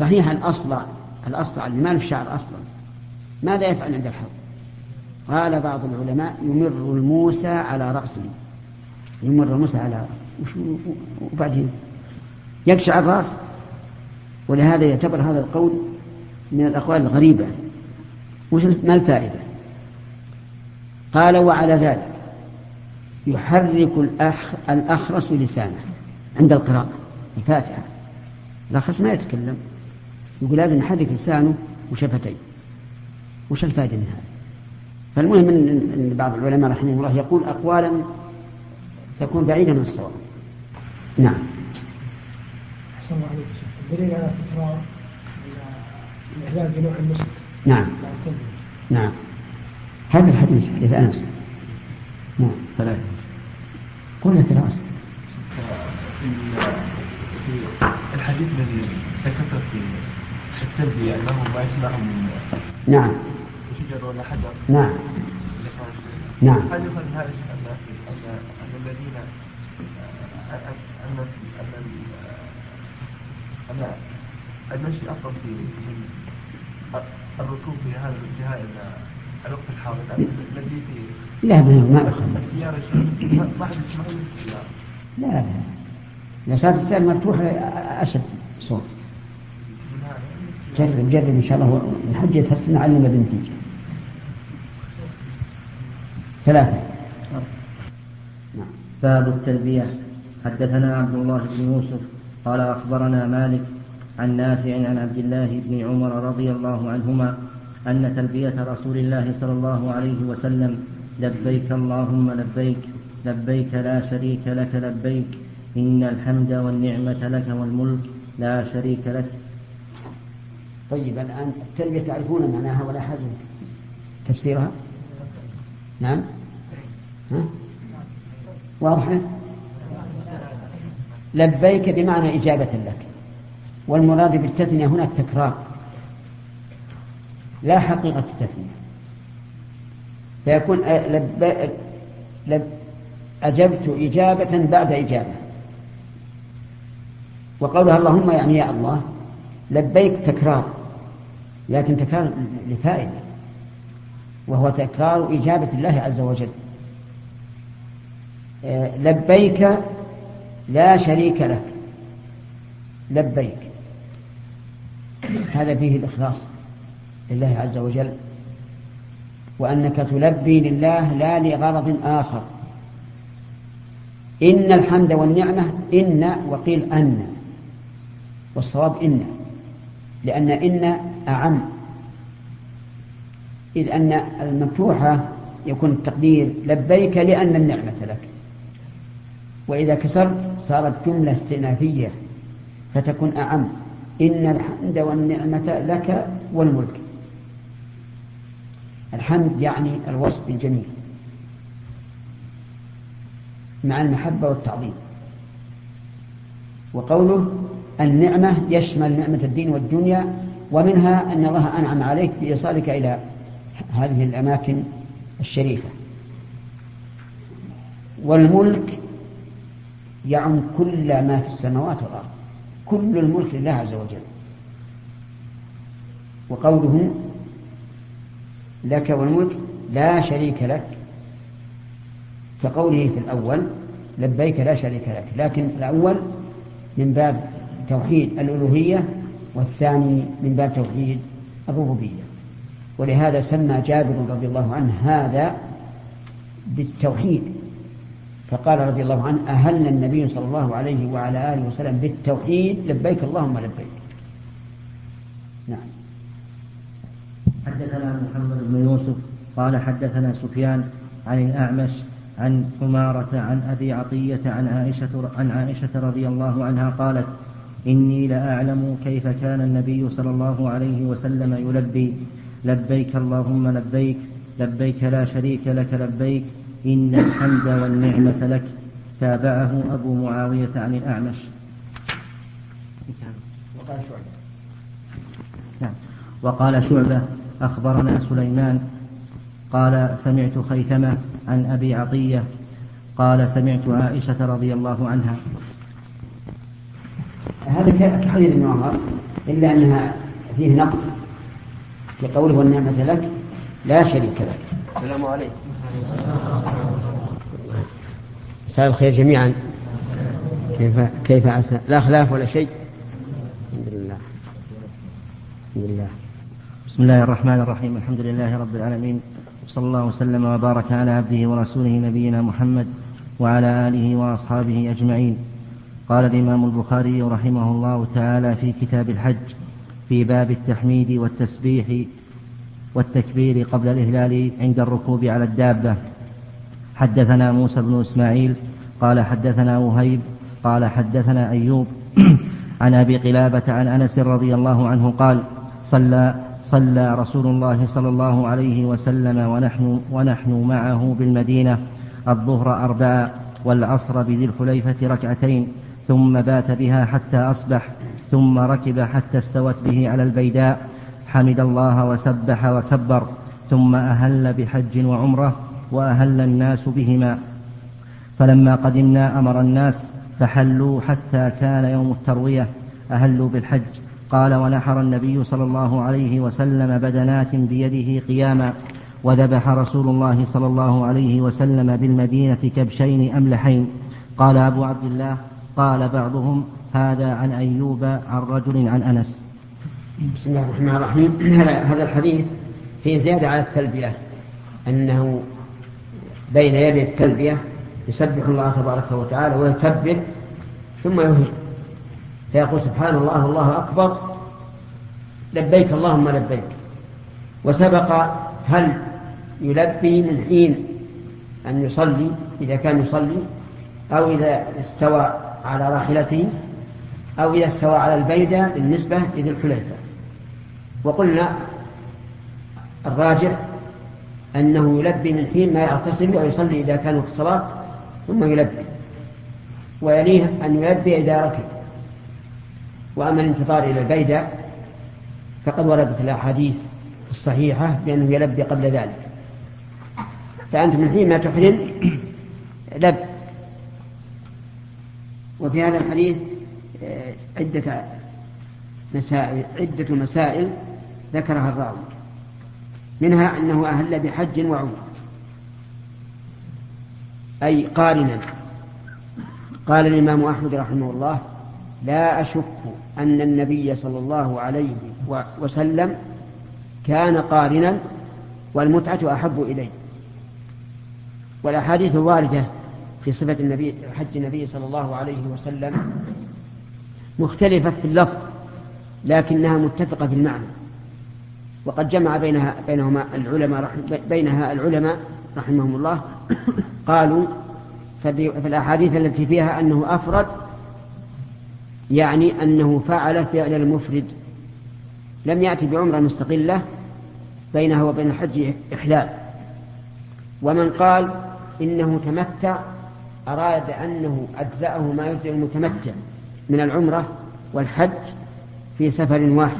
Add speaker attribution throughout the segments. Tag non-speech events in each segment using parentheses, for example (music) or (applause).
Speaker 1: صحيح الأصلع الأصلع اللي ما له شعر أصلا. ماذا يفعل عند الحوض؟ قال بعض العلماء يمر الموسى على رأسه. يمر الموسى على رأسه. وبعدين؟ يقشع الرأس. ولهذا يعتبر هذا القول من الأقوال الغريبة. وش ما الفائدة؟ قال وعلى ذلك يحرك الأخ الأخرس لسانه عند القراءة الفاتحة. الأخرس ما يتكلم. يقول لازم يحرك لسانه وشفتيه. وش الفائدة من هذا؟ فالمهم أن بعض العلماء رحمه الله يقول أقوالا تكون بعيدة من الصواب. نعم.
Speaker 2: أحسن الله عليك الدليل على تكرار الإعلان بنوع المسك
Speaker 1: نعم. نعم. هذا الحديث حديث أنس. نعم. فلا قل يا فراس.
Speaker 3: في الحديث الذي ذكرته في التلبية أنه ما يسمع من
Speaker 1: نعم.
Speaker 3: شجر ولا حجر.
Speaker 1: نعم. نعم.
Speaker 3: هل يفهم هذا أن أن الذين أن أن أن المشي أفضل في الركوب في هذا إلى الوقت الحاضر. الذي في
Speaker 1: لا ما أخذ.
Speaker 3: السيارة ما حد يسمع السيارة.
Speaker 1: لا لا. إذا صارت السيارة مفتوحة أشد صوت. جرب جرب إن شاء الله من حجة السنة علم بنتي. ثلاثة.
Speaker 4: نعم. باب التلبية. حدثنا عبد الله بن يوسف قال أخبرنا مالك عن نافع عن عبد الله بن عمر رضي الله عنهما أن تلبية رسول الله صلى الله عليه وسلم لبيك اللهم لبيك لبيك لا شريك لك لبيك إن الحمد والنعمة لك والملك لا شريك لك.
Speaker 1: طيب الآن التلبية تعرفون معناها ولا حاجة تفسيرها؟ نعم. ها؟ واضحة لبيك بمعنى إجابة لك والمراد بالتثنية هنا التكرار. لا حقيقة التثنية. فيكون لب... لب... أجبت إجابة بعد إجابة. وقولها اللهم يعني يا الله لبيك تكرار. لكن تكرار لفائدة وهو تكرار إجابة الله عز وجل. آه، لبيك لا شريك لك. لبيك. هذا فيه الإخلاص لله عز وجل. وأنك تلبي لله لا لغرض آخر. إن الحمد والنعمة إن وقيل أن والصواب إن لأن إن أعم. إذ أن المفتوحة يكون التقدير لبيك لأن النعمة لك. وإذا كسرت صارت جملة استئنافية فتكون أعم. إن الحمد والنعمة لك والملك. الحمد يعني الوصف الجميل. مع المحبة والتعظيم. وقوله النعمة يشمل نعمة الدين والدنيا ومنها أن الله أنعم عليك بإيصالك إلى هذه الأماكن الشريفة. والملك يعم كل ما في السماوات والأرض. كل الملك لله عز وجل. وقوله لك والملك لا شريك لك كقوله في الأول لبيك لا شريك لك لكن الأول من باب توحيد الألوهية والثاني من باب توحيد الربوبية. ولهذا سمى جابر رضي الله عنه هذا بالتوحيد. فقال رضي الله عنه أهلنا النبي صلى الله عليه وعلى آله وسلم بالتوحيد لبيك اللهم لبيك. نعم.
Speaker 4: حدثنا محمد بن يوسف قال حدثنا سفيان عن الأعمش عن حمارة عن أبي عطية عن عائشة عن عائشة رضي الله عنها قالت إني لأعلم كيف كان النبي صلى الله عليه وسلم يلبي. لبيك اللهم لبيك. لبيك لا شريك لك لبيك. إن الحمد والنعمة لك. تابعه أبو معاوية عن الأعمش. وقال شعبة. نعم. وقال شعبة أخبرنا سليمان. قال سمعت خيثمة عن أبي عطية. قال سمعت عائشة رضي الله عنها.
Speaker 1: هذا كحديث ابن عمر؟ إلا أنها فيه نقص في قوله والنعمة لك لا شريك لك. السلام عليكم. مساء الخير جميعا. كيف كيف عسى لا خلاف ولا شيء؟ الحمد لله. الحمد لله.
Speaker 4: بسم الله الرحمن الرحيم. الحمد لله رب العالمين. صلى الله وسلم وبارك على عبده ورسوله نبينا محمد وعلى آله وأصحابه أجمعين. قال الإمام البخاري رحمه الله تعالى في كتاب الحج في باب التحميد والتسبيح والتكبير قبل الإهلال عند الركوب على الدابة. حدثنا موسى بن إسماعيل قال حدثنا وهيب قال حدثنا أيوب (clears throat) عن أبي قلابة عن أنس رضي الله عنه قال صلى صلى رسول الله صلى الله عليه وسلم ونحن ونحن معه بالمدينة الظهر أربعا والعصر بذي الحليفة ركعتين ثم بات بها حتى أصبح ثم ركب حتى استوت به على البيداء. حمد الله وسبح وكبر ثم أهل بحج وعمرة وأهل الناس بهما. فلما قدمنا أمر الناس فحلوا حتى كان يوم التروية أهلوا بالحج. قال ونحر النبي صلى الله عليه وسلم بدنات بيده قياما. وذبح رسول الله صلى الله عليه وسلم بالمدينة كبشين أملحين. قال أبو عبد الله قال بعضهم هذا عن أيوب عن رجل عن أنس.
Speaker 1: بسم الله الرحمن الرحيم. (clears throat) هذا الحديث فيه زيادة على التلبية. أنه بين يدي التلبية يسبح الله تبارك وتعالى ويكبر ثم يهل فيقول سبحان الله الله أكبر. لبيك اللهم لبيك. وسبق هل يلبي من حين أن يصلي إذا كان يصلي أو إذا استوى على راحلته أو إذا استوى على البيدة بالنسبة لذي الحليفة. وقلنا الراجح أنه يلبي من حين ما يغتسل ويصلي إذا كان في الصلاة ثم يلبي ويليه أن يلبي إذا ركب. وأما الانتظار إلى البيدة فقد وردت الأحاديث الصحيحة بأنه يلبي قبل ذلك. فأنت من حين ما تحرم لب وفي هذا الحديث آه، عدة مسائل عدة مسائل ذكرها الراوي. منها أنه أهل بحج وعمرة. أي قارنا. قال الإمام أحمد رحمه الله لا أشك أن النبي صلى الله عليه وسلم كان قارنا والمتعة أحب إليه. والأحاديث الواردة في صفة النبي حج النبي صلى الله عليه وسلم مختلفة في اللفظ لكنها متفقة في المعنى. وقد جمع بينها بينهما العلماء بينها العلماء رحمهم الله (coughs) قالوا في الأحاديث التي فيها أنه أفرد يعني أنه فعل فعل المفرد. لم يأتي بعمرة مستقلة بينها وبين الحج إحلال ومن قال إنه تمتع أراد أنه أجزأه ما يجزئ المتمتع من العمرة والحج في سفر واحد.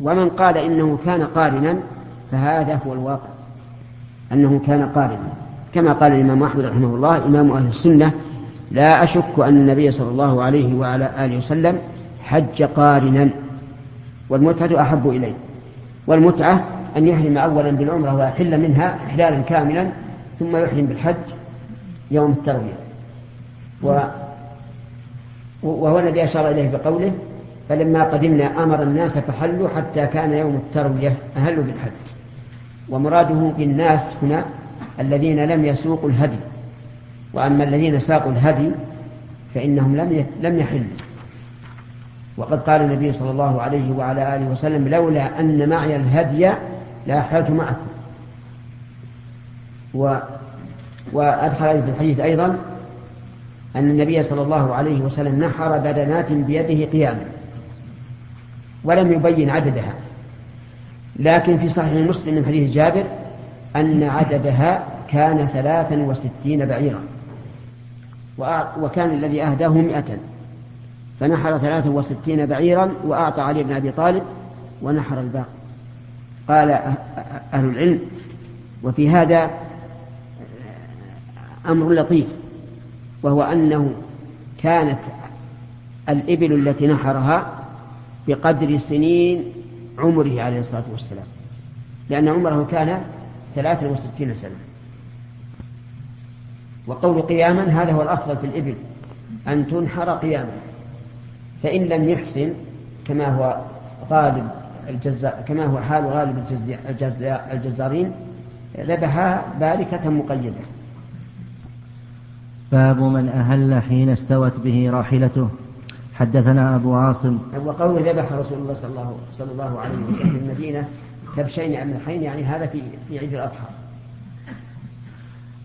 Speaker 1: ومن قال إنه كان قارنا فهذا هو الواقع أنه كان قارنا. كما قال الإمام أحمد رحمه الله إمام أهل السنة لا أشك أن النبي صلى الله عليه وعلى آله وسلم حج قارنا. والمتعة أحب إليه. والمتعة أن يحرم أولا بالعمرة ويحل منها إحلالا كاملا ثم يحرم بالحج يوم التروية و وهو الذي أشار إليه بقوله فلما قدمنا أمر الناس فحلوا حتى كان يوم التروية أهلوا بالحج. ومراده بالناس هنا الذين لم يسوقوا الهدي. وأما الذين ساقوا الهدي فإنهم لم لم يحلوا. وقد قال النبي صلى الله عليه وعلى آله وسلم لولا أن معي الهدي لأحلت معكم. و وأدخل في الحديث أيضا أن النبي صلى الله عليه وسلم نحر بدنات بيده قياما ولم يبين عددها. لكن في صحيح مسلم من حديث جابر أن عددها كان ثلاثا وستين بعيرا. وكان الذي أهداه مئة. فنحر ثلاثا وستين بعيرا وأعطى علي بن أبي طالب ونحر الباقي. قال أهل العلم. وفي هذا أمر لطيف وهو أنه كانت الإبل التي نحرها بقدر سنين عمره عليه الصلاة والسلام لأن عمره كان ثلاثا وستين سنة. وقول قياما هذا هو الأفضل في الإبل أن تنحر قياما فإن لم يحسن كما هو غالب الجزاء كما هو حال غالب الجزارين ذبحها باركة مقيدة.
Speaker 4: باب من أهل حين استوت به راحلته. حدثنا أبو عاصم.
Speaker 1: وقوله ذبح رسول الله صلى الله, صلى الله عليه وسلم في المدينة كبشين عملحين يعني هذا في في عيد الأضحى.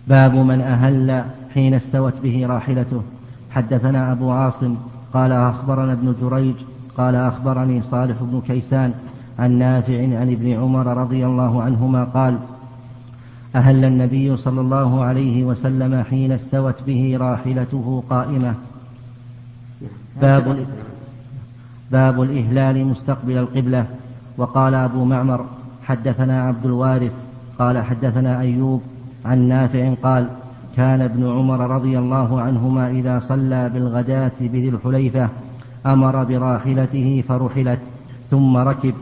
Speaker 4: باب من أهل حين استوت به راحلته. حدثنا أبو عاصم. قال أخبرنا ابن جريج. قال أخبرني صالح بن كيسان عن نافع عن ابن عمر رضي الله عنهما قال أهل النبي صلى الله عليه وسلم حين استوت به راحلته قائمة. باب باب الإهلال مستقبل القبلة. وقال أبو معمر حدثنا عبد الوارث. قال حدثنا أيوب عن نافع قال كان ابن عمر رضي الله عنهما إذا صلى بالغداة بذي الحليفة أمر براحلته فرحلت ثم ركب.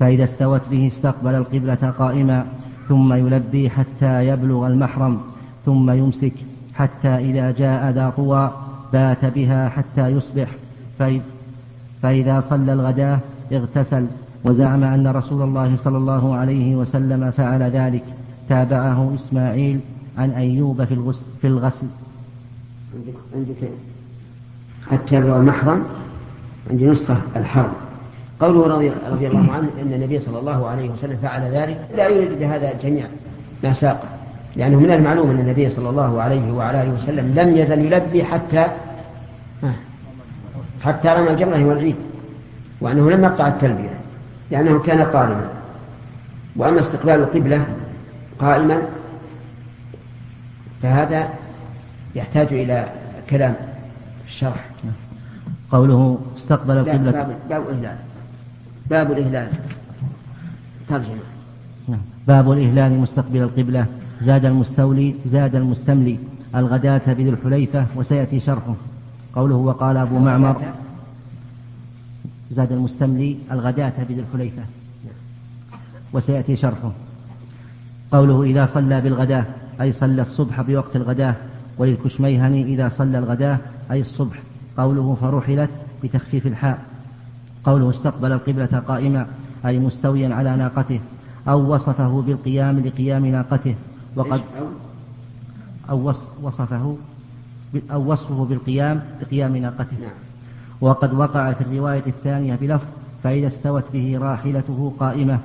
Speaker 4: فإذا استوت به استقبل القبلة قائما. ثم يلبي حتى يبلغ المحرم ثم يمسك حتى إذا جاء ذا طوى بات بها حتى يصبح. فإذا صلى الغداة اغتسل وزعم أن رسول الله صلى الله عليه وسلم فعل ذلك. تابعه إسماعيل عن أيوب في الغسل, في الغسل.
Speaker 1: عندك عندك حتى يبلغ المحرم عندي نسخة الحرم. قوله رضي, رضي الله عنه أن النبي صلى الله عليه وسلم فعل ذلك لا يريد بهذا جميع ما ساق لأنه من المعلوم أن النبي صلى الله عليه وعلى آله وسلم لم يزل يلبي حتى حتى رمى الجمرة والعيد وأنه لم يقطع التلبية لأنه كان قارما وأما استقبال القبلة قائما فهذا يحتاج إلى كلام في الشرح.
Speaker 4: قوله استقبل القبلة
Speaker 1: باب, باب باب الإهلال. ترجمة.
Speaker 4: نعم. باب الإهلال مستقبل القبلة. زاد المستولي زاد المستملي. الغداة بذي الحليفة وسيأتي شرحه. قوله وقال أبو معمر. زاد المستملي الغداة بذي الحليفة. وسيأتي شرحه. قوله إذا صلى بالغداة أي صلى الصبح بوقت الغداة. وللكشميهني إذا صلى الغداة أي الصبح. قوله فرحلت بتخفيف الحاء. قوله استقبل القبلة قائما أي مستويا على ناقته أو وصفه بالقيام لقيام ناقته وقد أو؟ وصفه أو وصفه بالقيام لقيام ناقته. نعم. وقد وقع في الرواية الثانية بلفظ فإذا استوت به راحلته قائمة.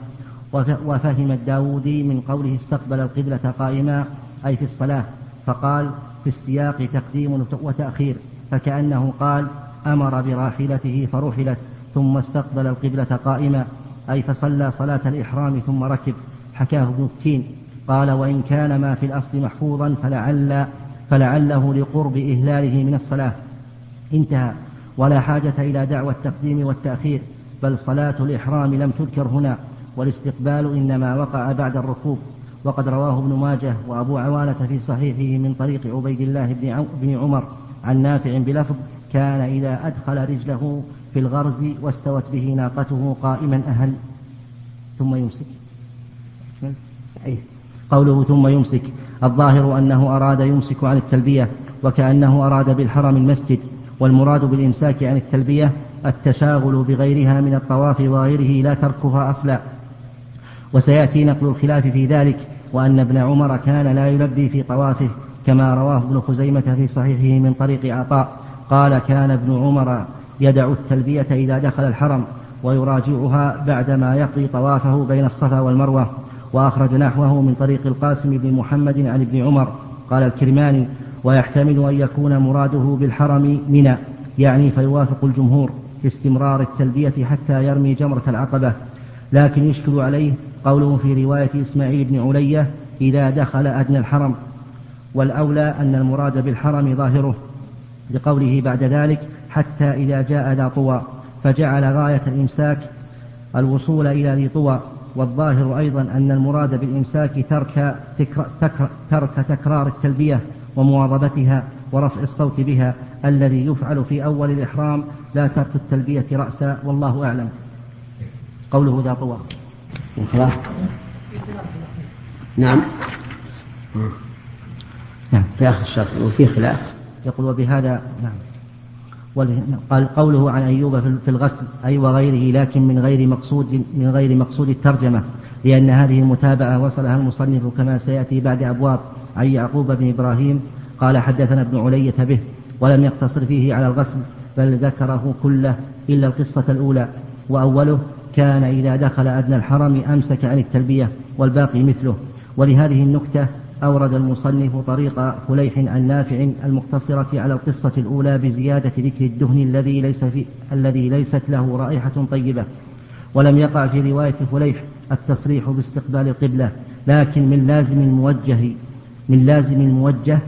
Speaker 4: وفهم الداودي من قوله استقبل القبلة قائما أي في الصلاة فقال في السياق تقديم وتأخير فكأنه قال أمر براحلته فرحلت ثم استقبل القبلة قائما أي فصلى صلاة الإحرام ثم ركب حكاه ابن التين قال وإن كان ما في الأصل محفوظا فلعل فلعله لقرب إهلاله من الصلاة. انتهى. ولا حاجة إلى دعوى التقديم والتأخير بل صلاة الإحرام لم تذكر هنا والاستقبال إنما وقع بعد الركوب. وقد رواه ابن ماجه وأبو عوانة في صحيحه من طريق عبيد الله بن عمر عن نافع بلفظ كان إذا أدخل رجله في الغرز واستوت به ناقته قائما أهل ثم يمسك. قوله ثم يمسك. الظاهر أنه أراد يمسك عن التلبية وكأنه أراد بالحرم المسجد والمراد بالإمساك عن التلبية التشاغل بغيرها من الطواف وغيره لا تركها أصلا. وسيأتي نقل الخلاف في ذلك وأن ابن عمر كان لا يلبي في طوافه كما رواه ابن خزيمة في صحيحه من طريق عطاء. قال كان ابن عمر يدع التلبية إذا دخل الحرم ويراجعها بعدما يقضي طوافه بين الصفا والمروة. وأخرج نحوه من طريق القاسم بن محمد عن ابن عمر. قال الكرماني ويحتمل أن يكون مراده بالحرم منى يعني فيوافق الجمهور في استمرار التلبية حتى يرمي جمرة العقبة. لكن يشكل عليه قوله في رواية إسماعيل بن علية إذا دخل أدنى الحرم. والأولى أن المراد بالحرم ظاهره. لقوله بعد ذلك حتى إذا جاء ذا طوى فجعل غاية الإمساك الوصول إلى ذي طوى. والظاهر أيضا أن المراد بالإمساك ترك, ترك تكرار التلبية ومواظبتها ورفع الصوت بها الذي يفعل في أول الإحرام لا ترك التلبية رأسا والله أعلم. قوله ذا طوى.
Speaker 1: خلاص. نعم.
Speaker 4: نعم.
Speaker 1: في آخر الشرط وفي خلاف؟
Speaker 4: يقول وبهذا نعم. قال قوله عن أيوب في الغسل أي وغيره لكن من غير مقصود من غير مقصود الترجمة لأن هذه المتابعة وصلها المصنف كما سيأتي بعد أبواب عن يعقوب بن إبراهيم قال حدثنا ابن علية به ولم يقتصر فيه على الغسل بل ذكره كله إلا القصة الأولى وأوله كان إذا دخل أدنى الحرم أمسك عن التلبية والباقي مثله. ولهذه النكتة أورد المصنف طريق فليح النافع المقتصرة على القصة الأولى بزيادة ذكر الدهن الذي ليس في الذي ليست له رائحة طيبة ولم يقع في رواية فليح التصريح باستقبال القبلة لكن من لازم الموجه من لازم الموجه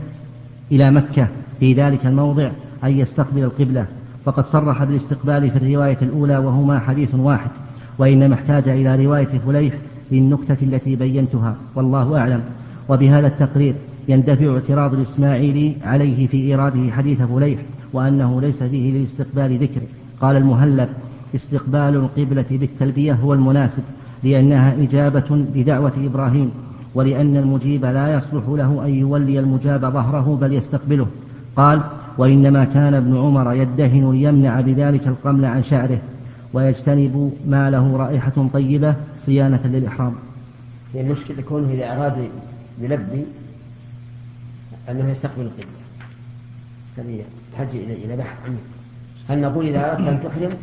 Speaker 4: إلى مكة في ذلك الموضع أن يستقبل القبلة. فقد صرح بالاستقبال في الرواية الأولى وهما حديث واحد وإنما احتاج إلى رواية فليح للنكتة التي بينتها والله أعلم. وبهذا التقرير يندفع اعتراض الإسماعيلي عليه في إيراده حديث فليح وأنه ليس فيه لاستقبال ذكر. قال المهلب استقبال القبلة بالتلبية هو المناسب لأنها إجابة لدعوة إبراهيم ولأن المجيب لا يصلح له أن يولي المجاب ظهره بل يستقبله. قال وإنما كان ابن عمر يدهن ليمنع بذلك القمل عن شعره ويجتنب ما له رائحة طيبة صيانة للإحرام.
Speaker 1: المشكلة كونه إذا أراد يلبي أنه يستقبل القبلة. هذه تحتاج إلى إلى بحث عنه. هل نقول إذا أردت أن تحرم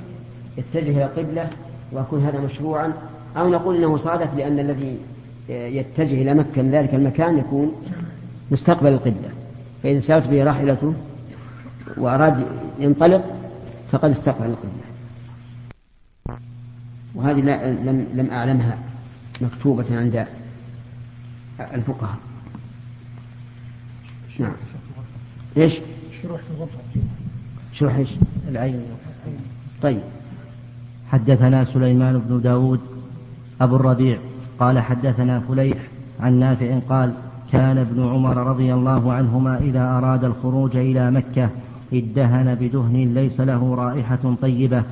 Speaker 1: اتجه إلى القبلة ويكون هذا مشروعا أو نقول إنه صادف لأن الذي يتجه إلى مكة من ذلك المكان يكون مستقبل القبلة. فإذا سارت به راحلته وأراد ينطلق فقد استقبل القبلة. وهذه لم لم أعلمها مكتوبة عند الفقهاء. نعم. إيش؟
Speaker 2: شروح الغرفة؟
Speaker 1: شروح إيش؟
Speaker 4: العين.
Speaker 1: طيب.
Speaker 4: حدثنا سليمان بن داود أبو الربيع قال حدثنا فليح عن نافع قال كان ابن عمر رضي الله عنهما إذا أراد الخروج إلى مكة ادهن بدهن ليس له رائحة طيبة.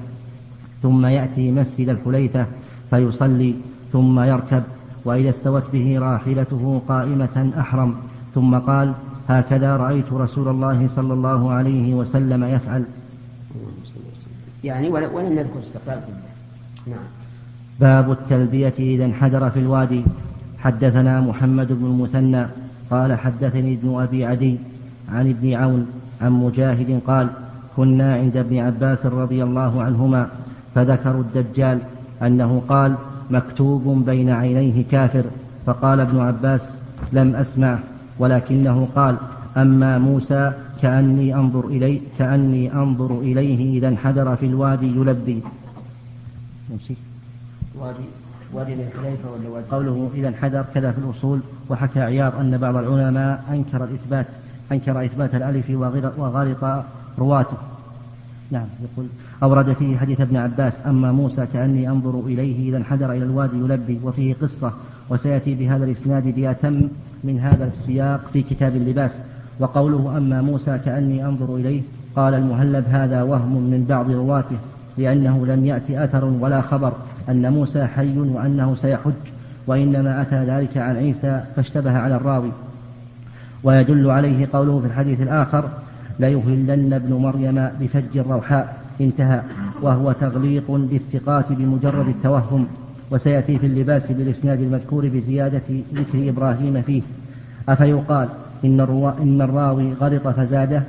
Speaker 4: ثم يأتي مسجد الحليفة فيصلي ثم يركب وإذا استوت به راحلته قائمة أحرم. ثم قال هكذا رأيت رسول الله صلى الله عليه وسلم يفعل.
Speaker 1: يعني ولم يذكر استقبال نعم.
Speaker 4: باب التلبية إذا انحدر في الوادي. حدثنا محمد بن المثنى قال حدثني ابن أبي عدي عن ابن عون عن مجاهد قال كنا عند ابن عباس رضي الله عنهما فذكروا الدجال أنه قال مكتوب بين عينيه كافر. فقال ابن عباس لم أسمع. ولكنه قال أما موسى كأني أنظر إليه كأني أنظر إليه إذا انحدر في الوادي يلبي.
Speaker 1: وادي وادي الحليفة ولا وادي؟
Speaker 4: قوله إذا انحدر كذا في الأصول. وحكى عياض أن بعض العلماء أنكر الإثبات أنكر إثبات الألف وغلط رواته. نعم يقول أورد فيه حديث ابن عباس أما موسى كأني أنظر إليه إذا انحدر إلى الوادي يلبي وفيه قصة وسيأتي بهذا الإسناد بأتم من هذا السياق في كتاب اللباس. وقوله أما موسى كأني أنظر إليه قال المهلب هذا وهم من بعض رواته لأنه لم يأتي أثر ولا خبر أن موسى حي وأنه سيحج وإنما أتى ذلك عن عيسى فاشتبه على الراوي. ويدل عليه قوله في الحديث الآخر ليهلن ابن مريم بفج الروحاء انتهى وهو تغليط للثقات بمجرد التوهم وسيأتي في اللباس بالإسناد المذكور بزيادة ذكر إبراهيم فيه. أفيقال إن, الروا إن الراوي غلط فزاده.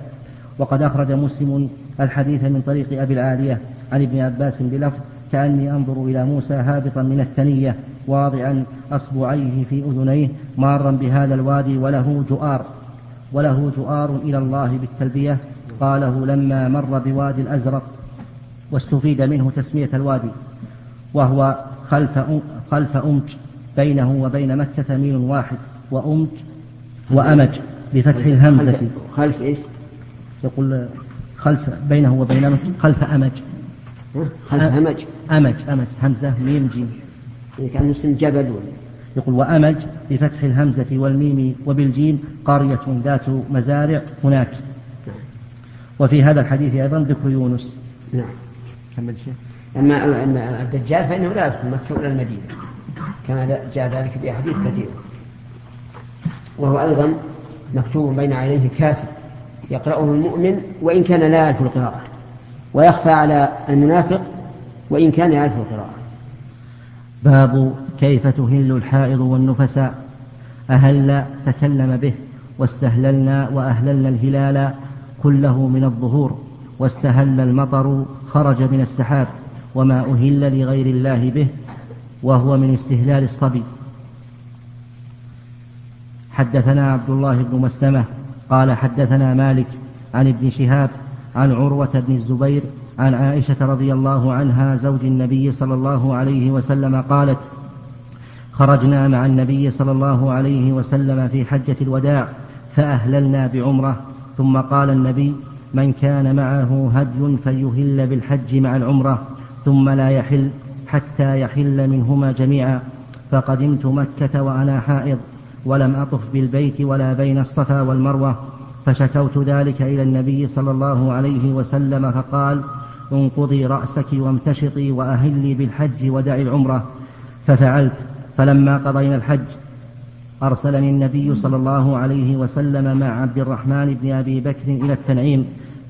Speaker 4: وقد أخرج مسلم الحديث من طريق أبي العالية عن ابن عباس بلفظ كأني أنظر إلى موسى هابطا من الثنية واضعا أصبعيه في أذنيه مارا بهذا الوادي وله جؤار وله جؤار إلى الله بالتلبية. قاله لما مر بوادي الأزرق واستفيد منه تسمية الوادي وهو خلف خلف أمج بينه وبين مكة ميل واحد وأمج وأمج بفتح الهمزة.
Speaker 1: خلف إيش؟
Speaker 4: يقول خلف بينه وبين مكة خلف أمج.
Speaker 1: خلف همج
Speaker 4: أمج. أمج همزة ميم جيم.
Speaker 1: يعني كان اسم جبل ولا؟
Speaker 4: يقول وأمج بفتح الهمزة والميم وبالجيم قرية ذات مزارع هناك. وفي هذا الحديث أيضا ذكر يونس.
Speaker 1: نعم.
Speaker 4: كمل شيخ؟
Speaker 1: أما أما الدجال فإنه لا يدخل مكة ولا المدينة. كما جاء ذلك في أحاديث كثيرة. وهو أيضا مكتوب بين عينيه كافر يقرأه المؤمن وإن كان لا يعرف القراءة. ويخفى على المنافق وإن كان يعرف القراءة.
Speaker 4: باب كيف تهل الحائض والنفساء أهل تكلم به واستهللنا وأهللنا الهلال كله من الظهور. واستهل المطر خرج من السحاب وما أهل لغير الله به وهو من استهلال الصبي. حدثنا عبد الله بن مسلمة قال حدثنا مالك عن ابن شهاب عن عروة بن الزبير عن عائشة رضي الله عنها زوج النبي صلى الله عليه وسلم قالت خرجنا مع النبي صلى الله عليه وسلم في حجة الوداع فأهللنا بعمرة ثم قال النبي من كان معه هدي فليهل بالحج مع العمرة ثم لا يحل حتى يحل منهما جميعا. فقدمت مكة وأنا حائض ولم أطف بالبيت ولا بين الصفا والمروة. فشكوت ذلك إلى النبي صلى الله عليه وسلم فقال انقضي رأسك وامتشطي وأهلي بالحج ودعي العمرة. ففعلت. فلما قضينا الحج أرسلني النبي صلى الله عليه وسلم مع عبد الرحمن بن أبي بكر إلى التنعيم.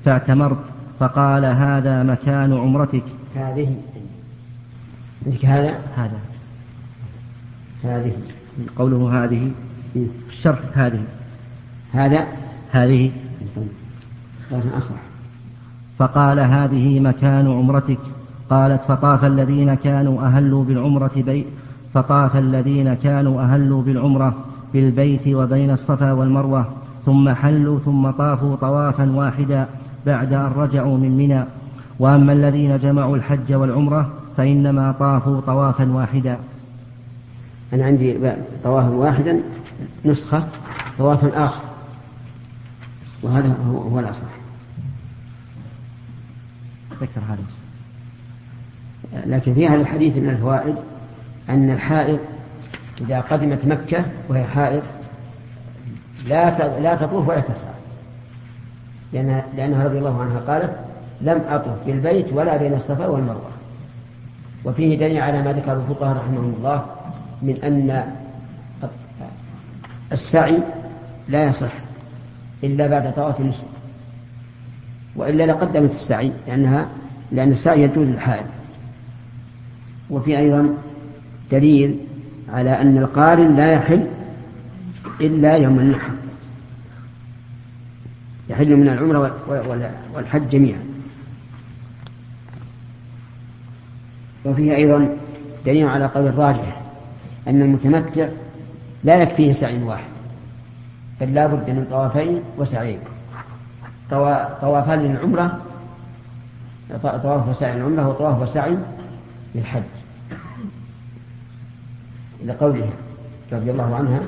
Speaker 4: فاعتمرت فقال هذا مكان عمرتك.
Speaker 1: هذه. عندك هذا؟
Speaker 4: هذا.
Speaker 1: هذه.
Speaker 4: قوله هذه. في الشرح هذه.
Speaker 1: هذا؟
Speaker 4: هذه.
Speaker 1: لكن أصح
Speaker 4: فقال هذه مكان عمرتك. قالت فطاف الذين كانوا أهلوا بالعمرة بي فطاف الذين كانوا أهلوا بالعمرة بالبيت وبين الصفا والمروة. ثم حلوا ثم طافوا طوافا واحدا. بعد أن رجعوا من منى. وأما الذين جمعوا الحج والعمرة فإنما طافوا طوافا واحدا.
Speaker 1: أنا عندي طوافا واحدا نسخة طوافا آخر. وهذا هو, الأصح.
Speaker 4: ذكر هذا.
Speaker 1: لكن في هذا الحديث من الفوائد أن الحائض إذا قدمت مكة وهي حائض لا لا تطوف ولا تسعى. لأنها, لأنها رضي الله عنها قالت لم أطف بالبيت ولا بين الصفا والمروة. وفيه دليل على ما ذكر الفقهاء رحمهم الله من أن السعي لا يصح إلا بعد طواف النسك وإلا لقدمت السعي لأنها لأن السعي يجوز للحائض. وفي أيضا دليل على أن القارن لا يحل إلا يوم النحر. يحل من العمرة والحج جميعا. وفيه أيضا دليل على قول الراجح أن المتمتع لا يكفيه سعي واحد بل لا بد من طوافين وسعيين. طوافان للعمرة طواف وسعي العمرة وطواف وسعي للحج. لقوله رضي الله عنها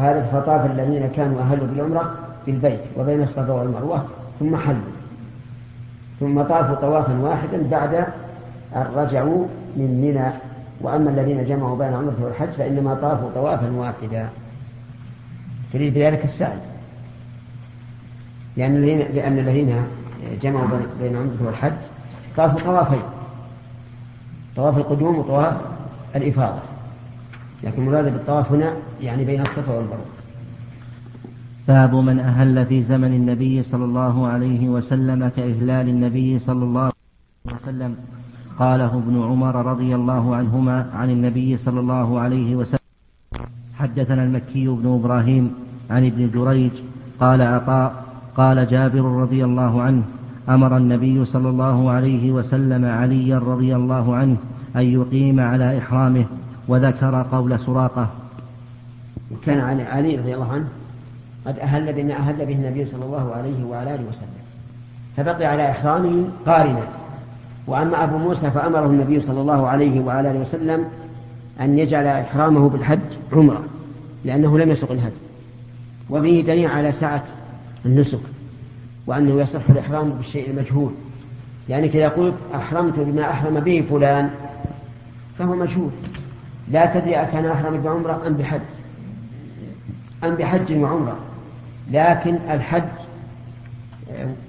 Speaker 1: قالت فطاف الذين كانوا أهلوا بالعمرة بالبيت وبين الصفا والمروة ثم حلوا. ثم طافوا طوافا واحدا بعد أن رجعوا من منى. وأما الذين جمعوا بين عمرة والحج فإنما طافوا طوافا واحدا. تريد بذلك السعي لأن الذين لأن الذين جمعوا بين عمرة والحج طافوا طوافين. طواف القدوم وطواف الإفاضة. لكن المراد بالطواف هنا يعني بين الصفا والمروة.
Speaker 4: باب من أهل في زمن النبي صلى الله عليه وسلم كإهلال النبي صلى الله عليه وسلم. قاله ابن عمر رضي الله عنهما عن النبي صلى الله عليه وسلم. حدثنا المكي بن إبراهيم عن ابن جريج قال عطاء قال جابر رضي الله عنه أمر النبي صلى الله عليه وسلم عليا رضي الله عنه أن يقيم على إحرامه. وذكر قول سراقة.
Speaker 1: كان علي, علي رضي الله عنه قد أهل بما أهل به النبي صلى الله عليه وعلى آله وسلم. فبقي على إحرامه قارنا. وأما أبو موسى فأمره النبي صلى الله عليه وعلى آله وسلم أن يجعل إحرامه بالحج عمرة لأنه لم يسق الهدي. وفيه دليل على سعة النسك وأنه يصح الإحرام بالشيء المجهول. يعني كذا قلت أحرمت بما أحرم به فلان فهو مجهول. لا تدري أكان أحرم بعمرة أم بحج. أم بحج وعمرة. لكن الحج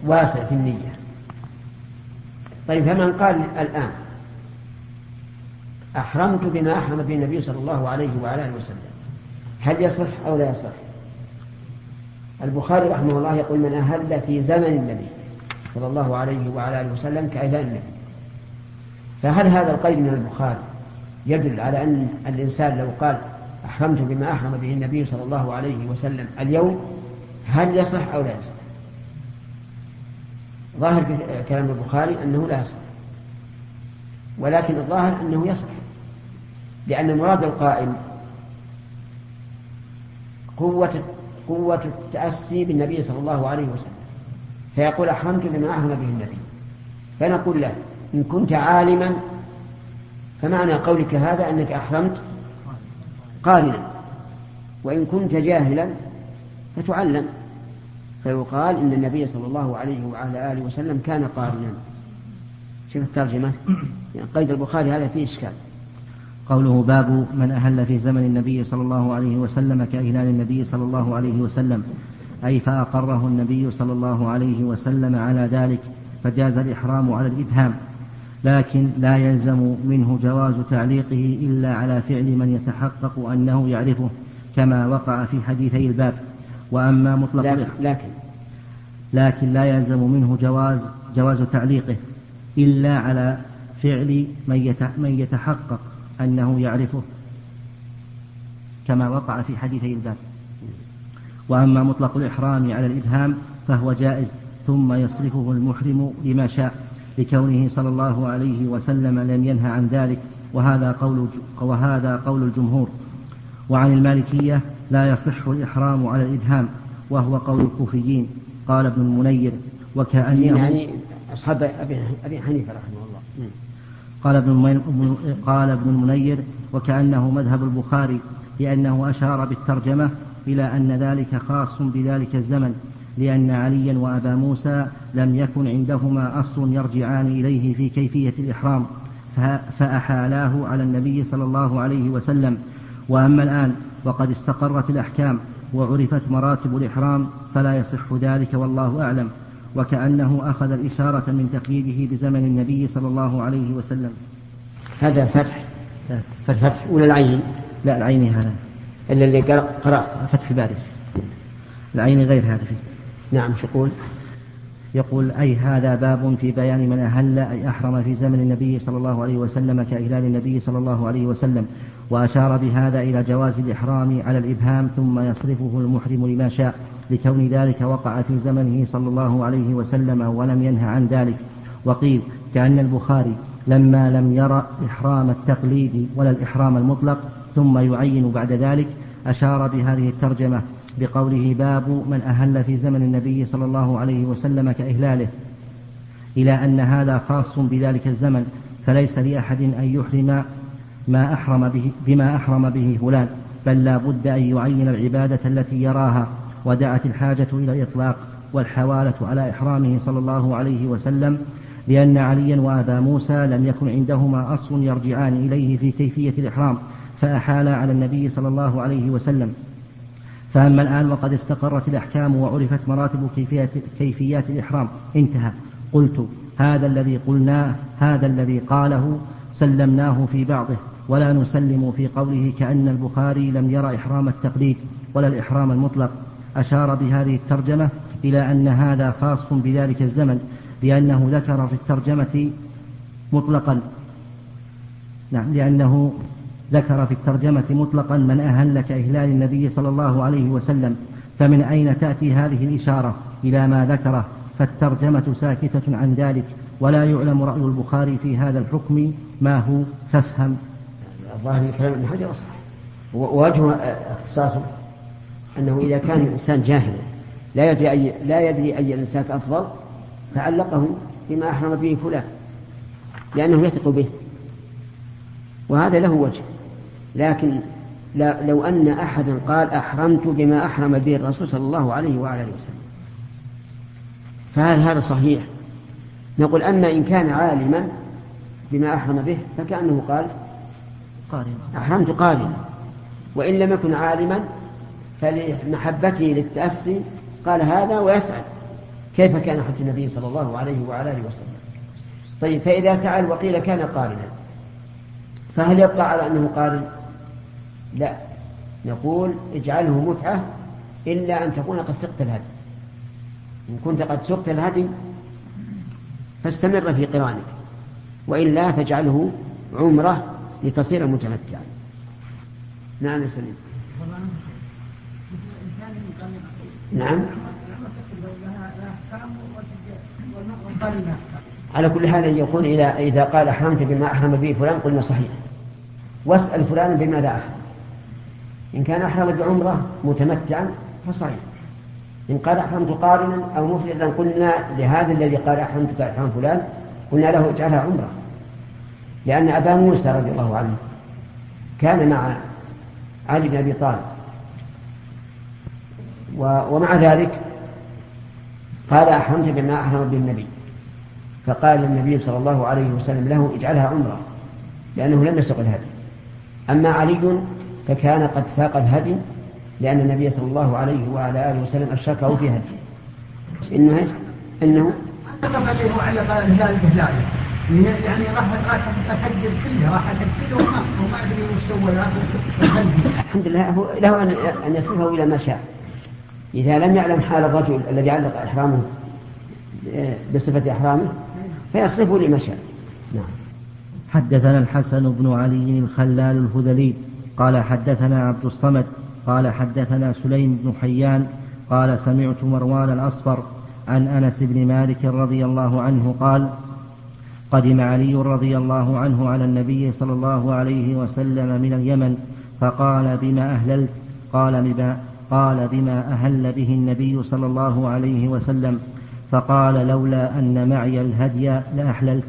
Speaker 1: واسع في النية. طيب فمن قال الآن أحرمت بما أحرم به النبي صلى الله عليه وعلى آله وسلم هل يصح أو لا يصح؟ البخاري رحمه الله يقول من أهل في زمن النبي صلى الله عليه وعلى آله وسلم كأذان النبي. فهل هذا القيد من البخاري؟ يدل على أن الإنسان لو قال أحرمت بما أحرم به النبي صلى الله عليه وسلم اليوم هل يصح أو لا يصح؟ ظاهر كلام البخاري أنه لا يصح. ولكن الظاهر أنه يصح. لأن مراد القائل قوة قوة التأسي بالنبي صلى الله عليه وسلم. فيقول أحرمت بما أحرم به النبي. فنقول له إن كنت عالما فمعنى قولك هذا أنك أحرمت قارنا. وإن كنت جاهلا فتعلم. فيقال إن النبي صلى الله عليه وعلى آله وسلم كان قارنا. شوف الترجمة. يعني قيد البخاري هذا فيه إشكال.
Speaker 4: قوله باب من أهل في زمن النبي صلى الله عليه وسلم كإهلال النبي صلى الله عليه وسلم. أي فأقره النبي صلى الله عليه وسلم على ذلك فجاز الإحرام على الإبهام. لكن لا يلزم منه جواز تعليقه إلا على فعل من يتحقق أنه يعرفه كما وقع في حديثي الباب. وأما مطلق
Speaker 1: لكن, لكن.
Speaker 4: لكن لا يلزم منه جواز جواز تعليقه إلا على فعل من يتحقق أنه يعرفه كما وقع في حديثي الباب. وأما مطلق الإحرام على الإبهام فهو جائز ثم يصرفه المحرم لما شاء. لكونه صلى الله عليه وسلم لم ينهى عن ذلك وهذا قول وهذا قول الجمهور. وعن المالكية لا يصح الإحرام على الإبهام وهو قول الكوفيين. قال ابن المنير وكأنه
Speaker 1: يعني أصحاب أبي حنيفة رحمه الله.
Speaker 4: قال ابن قال ابن المنير وكأنه مذهب البخاري لأنه أشار بالترجمة إلى أن ذلك خاص بذلك الزمن. لأن عليا وأبا موسى لم يكن عندهما أصل يرجعان إليه في كيفية الإحرام فأحالاه على النبي صلى الله عليه وسلم. وأما الآن وقد استقرت الأحكام وعرفت مراتب الإحرام فلا يصح ذلك والله أعلم وكأنه أخذ الإشارة من تقييده بزمن النبي صلى الله عليه وسلم.
Speaker 1: هذا فتح. فتح ولا العين؟
Speaker 4: لا العين هذا.
Speaker 1: إلا اللي قرأت
Speaker 4: فتح الباري. العين غير هذا. فيه
Speaker 1: نعم شو يقول
Speaker 4: يقول أي هذا باب في بيان من أهل أي أحرم في زمن النبي صلى الله عليه وسلم كإهلال النبي صلى الله عليه وسلم وأشار بهذا إلى جواز الإحرام على الإبهام ثم يصرفه المحرم لما شاء لكون ذلك وقع في زمنه صلى الله عليه وسلم ولم ينه عن ذلك. وقيل كأن البخاري لما لم يرى إحرام التقليد ولا الإحرام المطلق ثم يعين بعد ذلك أشار بهذه الترجمة بقوله باب من أهل في زمن النبي صلى الله عليه وسلم كإهلاله إلى أن هذا خاص بذلك الزمن فليس لأحد أن يحرم ما أحرم به بما أحرم به فلان بل لا بد أن يعين العبادة التي يراها ودعت الحاجة إلى الإطلاق والحوالة على إحرامه صلى الله عليه وسلم لأن عليا وأبا موسى لم يكن عندهما أصل يرجعان إليه في كيفية الإحرام فأحالا على النبي صلى الله عليه وسلم. فأما الآن وقد استقرت الأحكام وعرفت مراتب كيفيات, كيفيات الإحرام. انتهى. قلت هذا الذي قلناه هذا الذي قاله سلمناه في بعضه ولا نسلم في قوله كأن البخاري لم يرى إحرام التقليد ولا الإحرام المطلق. أشار بهذه الترجمة إلى أن هذا خاص بذلك الزمن لأنه ذكر في الترجمة مطلقا. نعم لأنه ذكر في الترجمة مطلقا من أهل كإهلال النبي صلى الله عليه وسلم فمن أين تأتي هذه الإشارة إلى ما ذكره؟ فالترجمة ساكتة عن ذلك ولا يعلم رأي البخاري في هذا الحكم ما هو. فافهم.
Speaker 1: الظاهر كلام ابن حجر صح ووجه اختصاصه أنه إذا كان الإنسان جاهلا لا يدري أي لا يدري أي الإنسان أفضل فعلقه بما أحرم به فلان لأنه يثق به. وهذا له وجه. لكن لو أن أحدا قال أحرمت بما أحرم به الرسول صلى الله عليه وعلى آله وسلم. فهل هذا صحيح؟ نقول أما إن كان عالما بما أحرم به فكأنه قال أحرمت قارنا. وإن لم يكن عالما فلمحبته للتأسي قال هذا ويسأل كيف كان حج النبي صلى الله عليه وعلى آله وسلم. طيب فإذا سأل وقيل كان قارنا فهل يبقى على أنه قارن؟ لا. نقول اجعله متعة إلا أن تكون قد سقت الهدي. إن كنت قد سقت الهدي فاستمر في قرانك. وإلا فاجعله عمرة لتصير متمتعا. نعم يا سليم. نعم. على كل حال يكون إذا إذا قال أحرمت بما أحرم به فلان قلنا صحيح. واسأل فلانا بماذا أحرم. إن كان أحرم بعمرة متمتعا فصحيح. إن قال أحرمت قارنا أو مفردا قلنا لهذا الذي قال أحرمت كأحرام فلان قلنا له اجعلها عمرة. لأن أبا موسى رضي الله عنه كان مع علي بن أبي طالب. ومع ذلك قال أحرمت بما أحرم به النبي. فقال النبي صلى الله عليه وسلم له اجعلها عمرة لأنه لم يسق الهدي أما علي فكان قد ساق الهدي لأن النبي صلى الله عليه وعلى آله وسلم أشركه في هدي. إنه إيش؟ إنه
Speaker 2: عليه علق الهلال بهلاله يعني راح راح اتقدم كله راح اتقدم وما وما أدري وش سوى
Speaker 1: الحمد لله هو له ان أن يصرفه إلى ما شاء. إذا لم يعلم حال الرجل الذي علق إحرامه بصفة إحرامه فيصرفه لما شاء. نعم.
Speaker 4: حدثنا الحسن بن علي الخلال الهذلي. قال حدثنا عبد الصمد قال حدثنا سليم بن حيان قال سمعت مروان الأصفر عن أنس بن مالك رضي الله عنه قال قدم علي رضي الله عنه على النبي صلى الله عليه وسلم من اليمن فقال بما أهللت؟ قال بما قال بما أهل به النبي صلى الله عليه وسلم. فقال لولا أن معي الهدي لأحللت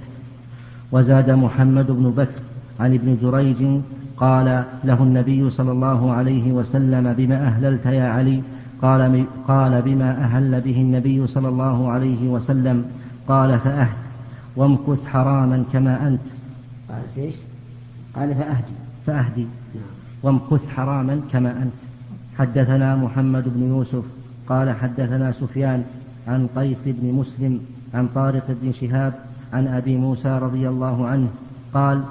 Speaker 4: وزاد محمد بن بكر عن ابن جريج قال له النبي صلى الله عليه وسلم بما أهللت يا علي؟ قال, قال بما أهل به النبي صلى الله عليه وسلم. قال فأهد وامكث حراما كما أنت.
Speaker 1: قال إيش؟ قال فأهدي.
Speaker 4: فأهدي. وامكث حراما كما أنت. حدثنا محمد بن يوسف قال حدثنا سفيان عن قيس بن مسلم عن طارق بن شهاب عن أبي موسى رضي الله عنه قال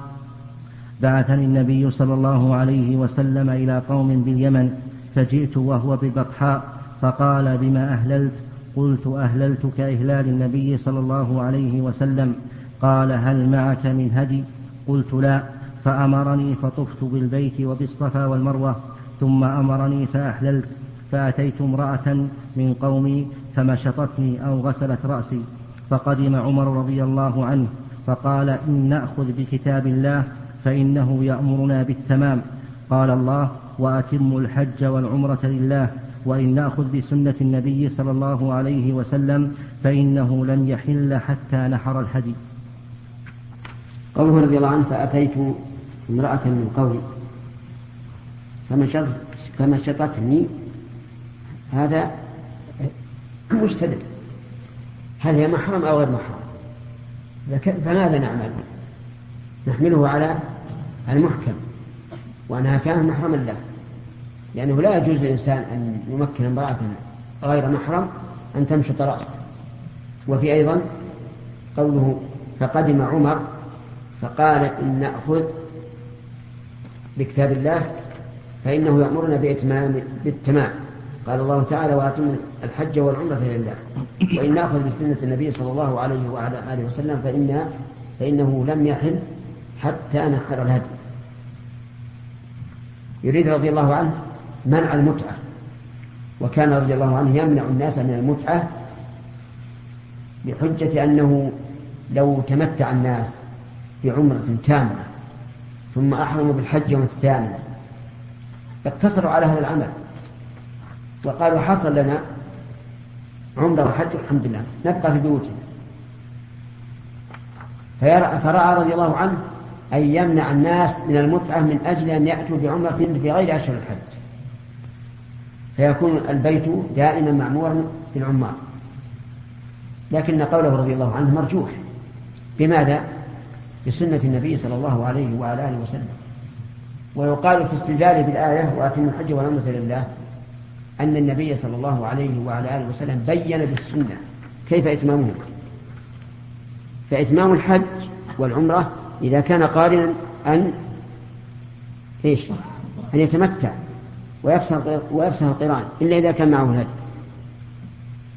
Speaker 4: بعثني النبي صلى الله عليه وسلم إلى قوم باليمن فجئت وهو بالبطحاء فقال بما أهللت؟ قلت أهللت كإهلال النبي صلى الله عليه وسلم. قال هل معك من هدي؟ قلت لا. فأمرني فطفت بالبيت وبالصفا والمروة ثم أمرني فأحللت فأتيت امرأة من قومي فمشطتني أو غسلت رأسي فقدم عمر رضي الله عنه فقال إن نأخذ بكتاب الله فإنه يأمرنا بالتمام. قال الله وأتموا الحج والعمرة لله وإن نأخذ بسنة النبي صلى الله عليه وسلم فإنه لم يحل حتى نحر الهدي
Speaker 1: قوله رضي الله عنه فأتيت امرأة من قومي فمشطتني هذا مشتدد هل هي محرم أو غير محرم؟ فماذا نعمل؟ نحمله على المحكم وأنها كانت محرما له لأنه لا يجوز للإنسان أن يمكن امرأة غير محرم أن تمشط رأسه. وفي أيضا قوله فقدم عمر فقال إن نأخذ بكتاب الله فإنه يأمرنا بإتمام بالتمام. قال الله تعالى وأتم الحج والعمرة لله وإن نأخذ بسنة النبي صلى الله عليه وعلى آله وسلم فإن فإنه لم يحل حتى نحر الهدي. يريد رضي الله عنه منع المتعة. وكان رضي الله عنه يمنع الناس من المتعة بحجة أنه لو تمتع الناس بعمرة تامة ثم أحرموا بالحج يوم الثامن. اقتصروا على هذا العمل. وقالوا حصل لنا عمرة وحج الحمد لله. نبقى في بيوتنا. فرأى رضي الله عنه أن يمنع الناس من المتعة من أجل أن يأتوا بعمرة في غير أشهر الحج. فيكون البيت دائما معمورا بالعمار لكن قوله رضي الله عنه مرجوح. بماذا؟ بسنة النبي صلى الله عليه وعلى آله وسلم. ويقال في استدلال بالآية وأتم الحج والعمرة لله أن النبي صلى الله عليه وعلى آله وسلم بين بالسنة. كيف إتمامه فإتمام الحج والعمرة إذا كان قارنا أن إيش؟ أن يتمتع ويفسح ويفسح القرآن إلا إذا كان معه الهدي.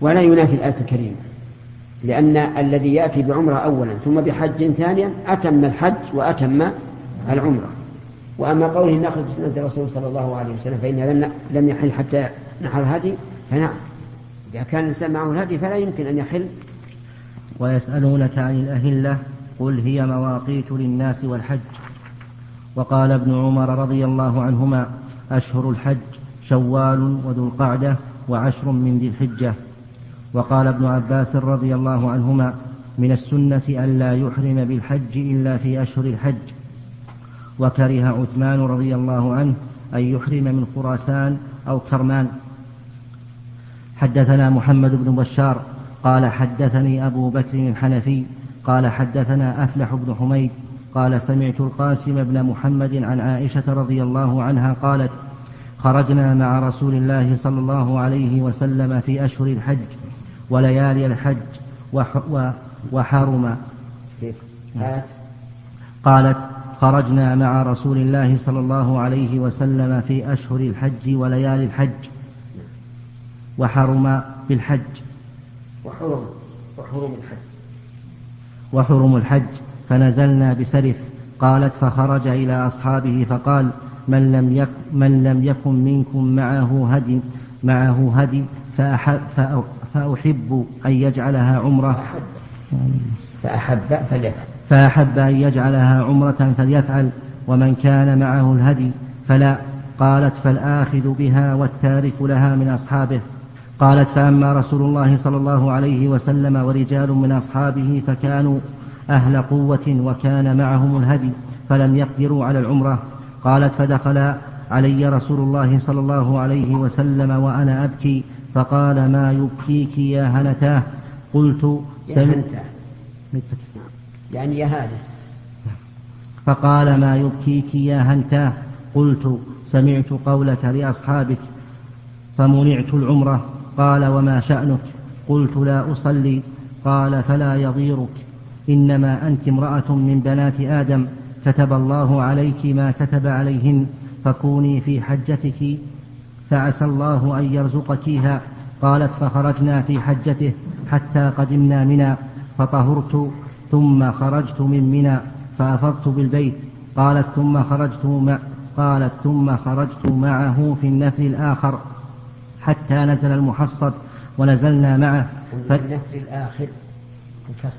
Speaker 1: ولا ينافي الآية الكريمة. لأن الذي يأتي بعمرة أولا ثم بحج ثانيا أتم الحج وأتم العمرة. وأما قوله نأخذ بسنة الرسول صلى الله عليه وسلم فإن لم لم يحل حتى نحر الهدي فنعم. إذا كان الإنسان معه الهدي فلا يمكن أن يحل.
Speaker 4: ويسألونك عن الأهلة قل هي مواقيت للناس والحج. وقال ابن عمر رضي الله عنهما أشهر الحج شوال وذو القعدة وعشر من ذي الحجة. وقال ابن عباس رضي الله عنهما من السنة ألا يحرم بالحج إلا في أشهر الحج. وكره عثمان رضي الله عنه أن يحرم من خراسان أو كرمان. حدثنا محمد بن بشار قال حدثني أبو بكر الحنفي قال حدثنا أفلح بن حميد قال سمعت القاسم بن محمد عن عائشة رضي الله عنها قالت خرجنا مع رسول الله صلى الله عليه وسلم في أشهر الحج وليالي الحج وحرم. قالت خرجنا مع رسول الله صلى الله عليه وسلم في أشهر الحج وليالي الحج وحرم بالحج.
Speaker 1: وحرم وحرم الحج.
Speaker 4: وحرم الحج فنزلنا بسرف. قالت فخرج إلى أصحابه فقال من لم يك من لم يكن منكم معه هدي معه هدي فأحب, فأحب أن يجعلها عمرة.
Speaker 1: فأحب فليفعل.
Speaker 4: فأحب أن يجعلها عمرة فليفعل ومن كان معه الهدي فلا. قالت فالآخذ بها والتارك لها من أصحابه. قالت فأما رسول الله صلى الله عليه وسلم ورجال من أصحابه فكانوا أهل قوة وكان معهم الهدي فلم يقدروا على العمرة. قالت فدخل علي رسول الله صلى الله عليه وسلم وأنا أبكي فقال ما يبكيك يا هنتاه؟ قلت
Speaker 1: سمعت يعني يا هذا.
Speaker 4: فقال ما يبكيك يا هنتاه؟ قلت سمعت قولك لأصحابك فمنعت العمرة. قال وما شأنك قلت لا أصلي قال فلا يضيرك إنما أنت امرأة من بنات آدم كتب الله عليك ما كتب عليهن فكوني في حجتك فعسى الله أن يرزقكيها قالت فخرجنا في حجته حتى قدمنا منى فطهرت ثم خرجت من منى فأفضت بالبيت قالت ثم خرجت قالت ثم خرجت معه في النفر الآخر حتى نزل المحصب ونزلنا معه.
Speaker 1: ف... النفر الآخر الكسر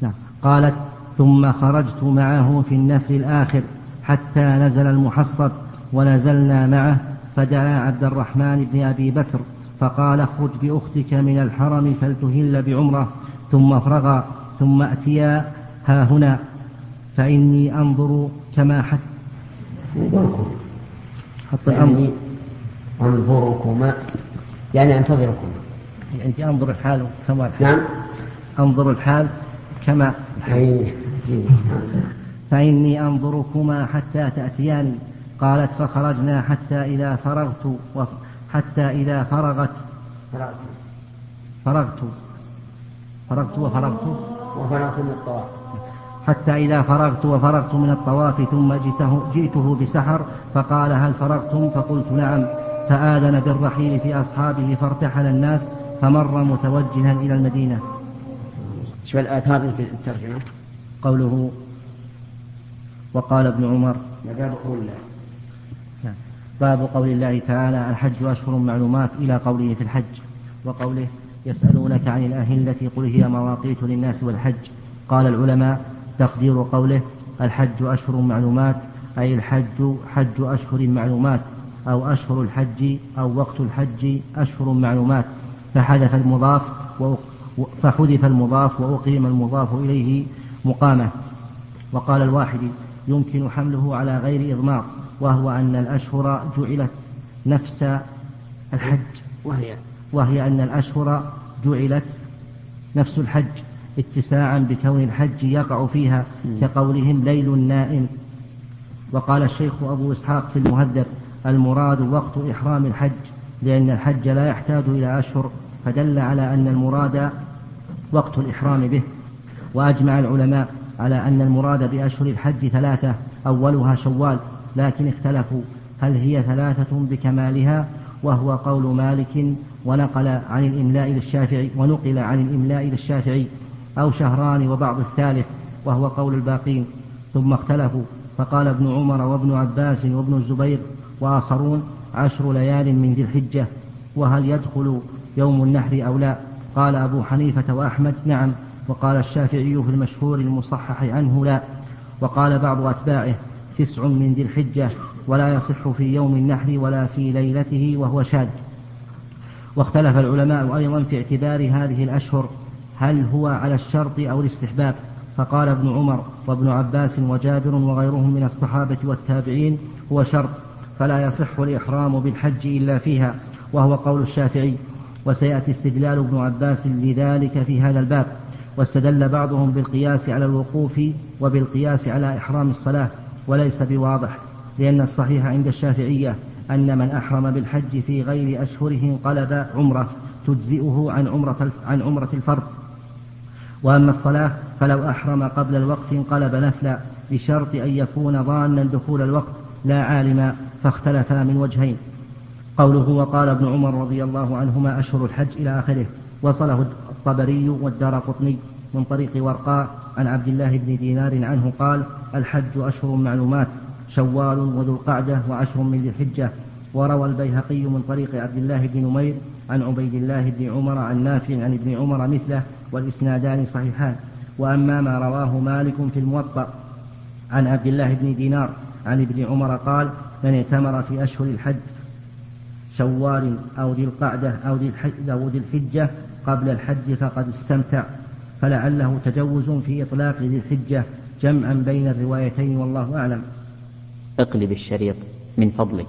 Speaker 4: نعم. قالت ثم خرجت معه في النفر الآخر حتى نزل المحصب ونزلنا معه. فدعا عبد الرحمن بن أبي بكر فقال اخرج بأختك من الحرم فلتهل بعمرة. ثم افرغا ثم أتيا ها هنا. فإني أنظر كما حتى
Speaker 1: حط الأمر. أنظركما. يعني أنتظركما.
Speaker 4: يعني أنظر الحال كما
Speaker 1: الحال. نعم.
Speaker 4: أنظر الحال كما الحال. فإني أنظركما حتى تأتياني قالت فخرجنا حتى إذا فرغت حتى إذا فرغت. فرغت. فرغت وفرغت.
Speaker 1: وفرغت من الطواف.
Speaker 4: حتى إذا فرغت وفرغت من الطواف ثم جئته, جئته بسحر فقال هل فرغتم؟ فقلت نعم. فآذن بالرحيل في أصحابه فارتحل الناس فمر متوجها إلى المدينة.
Speaker 1: شو الآثار في الترجمة؟
Speaker 4: قوله وقال ابن عمر
Speaker 1: باب قول الله؟
Speaker 4: نعم. باب قول الله تعالى الحج أشهر معلومات إلى قوله في الحج. وقوله يسألونك عن الأهلة قل هي مواقيت للناس والحج. قال العلماء تقدير قوله الحج أشهر معلومات أي الحج حج أشهر معلومات. أو أشهر الحج أو وقت الحج أشهر معلومات فحذف المضاف فحذف المضاف وأقيم المضاف إليه مقامه. وقال الواحد يمكن حمله على غير إضمار وهو أن الأشهر جعلت نفس الحج.
Speaker 1: وهي.
Speaker 4: وهي أن الأشهر جعلت نفس الحج اتساعا بكون الحج يقع فيها كقولهم ليل نائم. وقال الشيخ أبو إسحاق في المهذب المراد وقت إحرام الحج لأن الحج لا يحتاج إلى أشهر فدل على أن المراد وقت الإحرام به. وأجمع العلماء على أن المراد بأشهر الحج ثلاثة أولها شوال لكن اختلفوا. هل هي ثلاثة بكمالها؟ وهو قول مالك ونقل عن الإملاء للشافعي ونقل عن الإملاء للشافعي أو شهران وبعض الثالث وهو قول الباقين. ثم اختلفوا. فقال ابن عمر وابن عباس وابن الزبير وآخرون عشر ليال من ذي الحجة وهل يدخل يوم النحر أو لا؟ قال أبو حنيفة وأحمد نعم. وقال الشافعي في المشهور المصحح عنه لا. وقال بعض أتباعه تسع من ذي الحجة ولا يصح في يوم النحر ولا في ليلته وهو شاذ واختلف العلماء أيضا في اعتبار هذه الأشهر هل هو على الشرط أو الاستحباب؟ فقال ابن عمر وابن عباس وجابر وغيرهم من الصحابة والتابعين هو شرط. فلا يصح الإحرام بالحج إلا فيها وهو قول الشافعي. وسيأتي استدلال ابن عباس لذلك في هذا الباب. واستدل بعضهم بالقياس على الوقوف وبالقياس على إحرام الصلاة وليس بواضح لأن الصحيح عند الشافعية أن من أحرم بالحج في غير أشهره انقلب عمرة تجزئه عن عمرة عن عمرة الفرض. وأما الصلاة فلو أحرم قبل الوقت انقلب نفلا بشرط أن يكون ظانا دخول الوقت. لا عالما فاختلفا من وجهين. قوله وقال ابن عمر رضي الله عنهما أشهر الحج إلى آخره. وصله الطبري والدار قطني من طريق ورقاء عن عبد الله بن دينار عنه قال الحج أشهر معلومات شوال وذو القعدة وعشر من ذي الحجة. وروى البيهقي من طريق عبد الله بن نمير عن عبيد الله بن عمر عن نافع عن ابن عمر مثله والإسنادان صحيحان. وأما ما رواه مالك في الموطأ عن عبد الله بن دينار عن ابن عمر قال من اعتمر في أشهر الحج شوال أو ذي القعدة أو ذي أو ذي الحجة قبل الحج فقد استمتع فلعله تجوز في إطلاق ذي الحجة جمعا بين الروايتين والله أعلم.
Speaker 5: اقلب الشريط من فضلك.